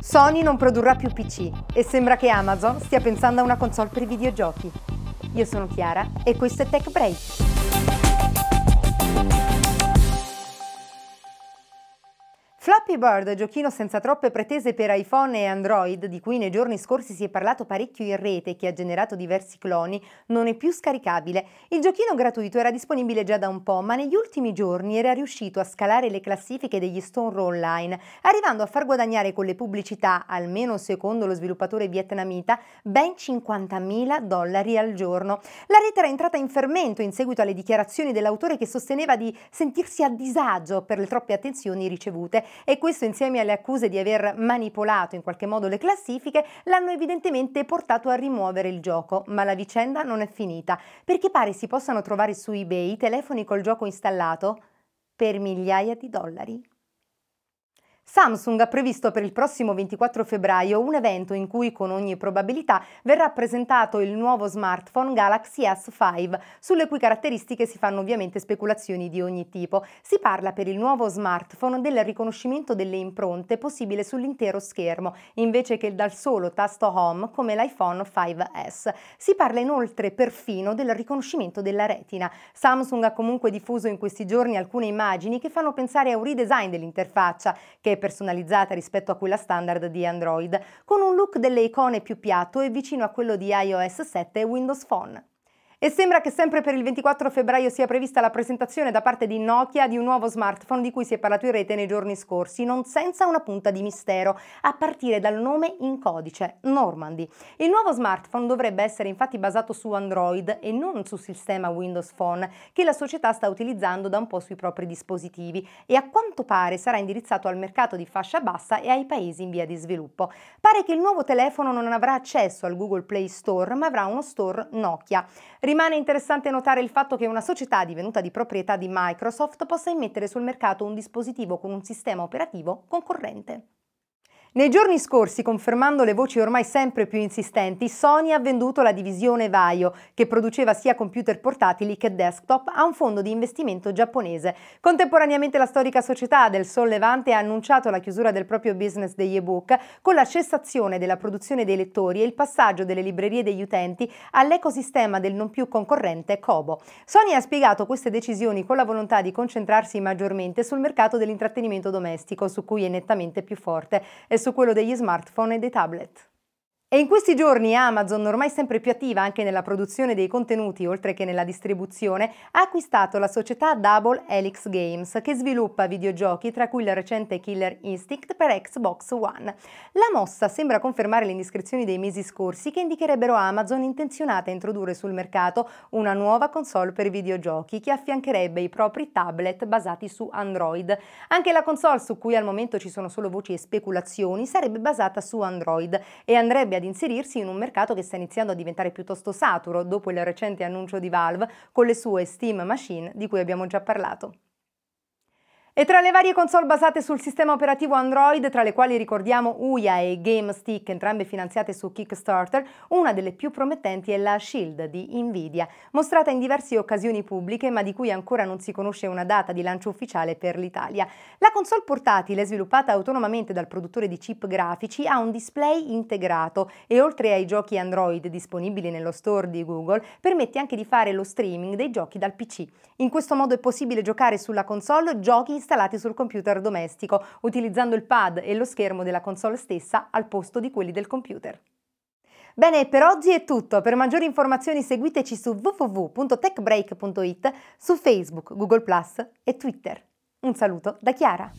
Sony non produrrà più PC e sembra che Amazon stia pensando a una console per i videogiochi. Io sono Chiara e questo è Tech Break. Flappy Bird, giochino senza troppe pretese per iPhone e Android, di cui nei giorni scorsi si è parlato parecchio in rete e che ha generato diversi cloni, non è più scaricabile. Il giochino gratuito era disponibile già da un po', ma negli ultimi giorni era riuscito a scalare le classifiche degli Store Online, arrivando a far guadagnare con le pubblicità, almeno secondo lo sviluppatore vietnamita, ben 50.000 dollari al giorno. La rete era entrata in fermento in seguito alle dichiarazioni dell'autore che sosteneva di sentirsi a disagio per le troppe attenzioni ricevute e questo insieme alle accuse di aver manipolato in qualche modo le classifiche l'hanno evidentemente portato a rimuovere il gioco, ma la vicenda non è finita, perché pare si possano trovare su eBay telefoni col gioco installato per migliaia di dollari. Samsung ha previsto per il prossimo 24 febbraio un evento in cui con ogni probabilità verrà presentato il nuovo smartphone Galaxy S5, sulle cui caratteristiche si fanno ovviamente speculazioni di ogni tipo. Si parla per il nuovo smartphone del riconoscimento delle impronte possibile sull'intero schermo, invece che dal solo tasto home come l'iPhone 5S. Si parla inoltre perfino del riconoscimento della retina. Samsung ha comunque diffuso in questi giorni alcune immagini che fanno pensare a un redesign dell'interfaccia, che personalizzata rispetto a quella standard di Android, con un look delle icone più piatto e vicino a quello di iOS 7 e Windows Phone. E sembra che sempre per il 24 febbraio sia prevista la presentazione da parte di Nokia di un nuovo smartphone di cui si è parlato in rete nei giorni scorsi, non senza una punta di mistero, a partire dal nome in codice, Normandy. Il nuovo smartphone dovrebbe essere infatti basato su Android e non sul sistema Windows Phone che la società sta utilizzando da un po' sui propri dispositivi e a quanto pare sarà indirizzato al mercato di fascia bassa e ai paesi in via di sviluppo. Pare che il nuovo telefono non avrà accesso al Google Play Store ma avrà uno store Nokia. Rimane interessante notare il fatto che una società divenuta di proprietà di Microsoft possa immettere sul mercato un dispositivo con un sistema operativo concorrente. Nei giorni scorsi, confermando le voci ormai sempre più insistenti, Sony ha venduto la divisione Vaio, che produceva sia computer portatili che desktop, a un fondo di investimento giapponese. Contemporaneamente la storica società del Sol Levante ha annunciato la chiusura del proprio business degli ebook con la cessazione della produzione dei lettori e il passaggio delle librerie degli utenti all'ecosistema del non più concorrente Kobo. Sony ha spiegato queste decisioni con la volontà di concentrarsi maggiormente sul mercato dell'intrattenimento domestico, su cui è nettamente più forte. E su quello degli smartphone e dei tablet. E in questi giorni Amazon, ormai sempre più attiva anche nella produzione dei contenuti oltre che nella distribuzione, ha acquistato la società Double Helix Games che sviluppa videogiochi tra cui il recente Killer Instinct per Xbox One. La mossa sembra confermare le indiscrezioni dei mesi scorsi che indicherebbero Amazon intenzionata a introdurre sul mercato una nuova console per videogiochi che affiancherebbe i propri tablet basati su Android. Anche la console su cui al momento ci sono solo voci e speculazioni sarebbe basata su Android e andrebbe ad inserirsi in un mercato che sta iniziando a diventare piuttosto saturo dopo il recente annuncio di Valve con le sue Steam Machine di cui abbiamo già parlato. E tra le varie console basate sul sistema operativo Android, tra le quali ricordiamo Uya e GameStick, entrambe finanziate su Kickstarter, una delle più promettenti è la Shield di Nvidia, mostrata in diverse occasioni pubbliche ma di cui ancora non si conosce una data di lancio ufficiale per l'Italia. La console portatile, sviluppata autonomamente dal produttore di chip grafici, ha un display integrato e oltre ai giochi Android disponibili nello store di Google, permette anche di fare lo streaming dei giochi dal PC. In questo modo è possibile giocare sulla console giochi installati sul computer domestico, utilizzando il pad e lo schermo della console stessa al posto di quelli del computer. Bene, per oggi è tutto. Per maggiori informazioni seguiteci su www.techbreak.it, su Facebook, Google ⁇ e Twitter. Un saluto da Chiara.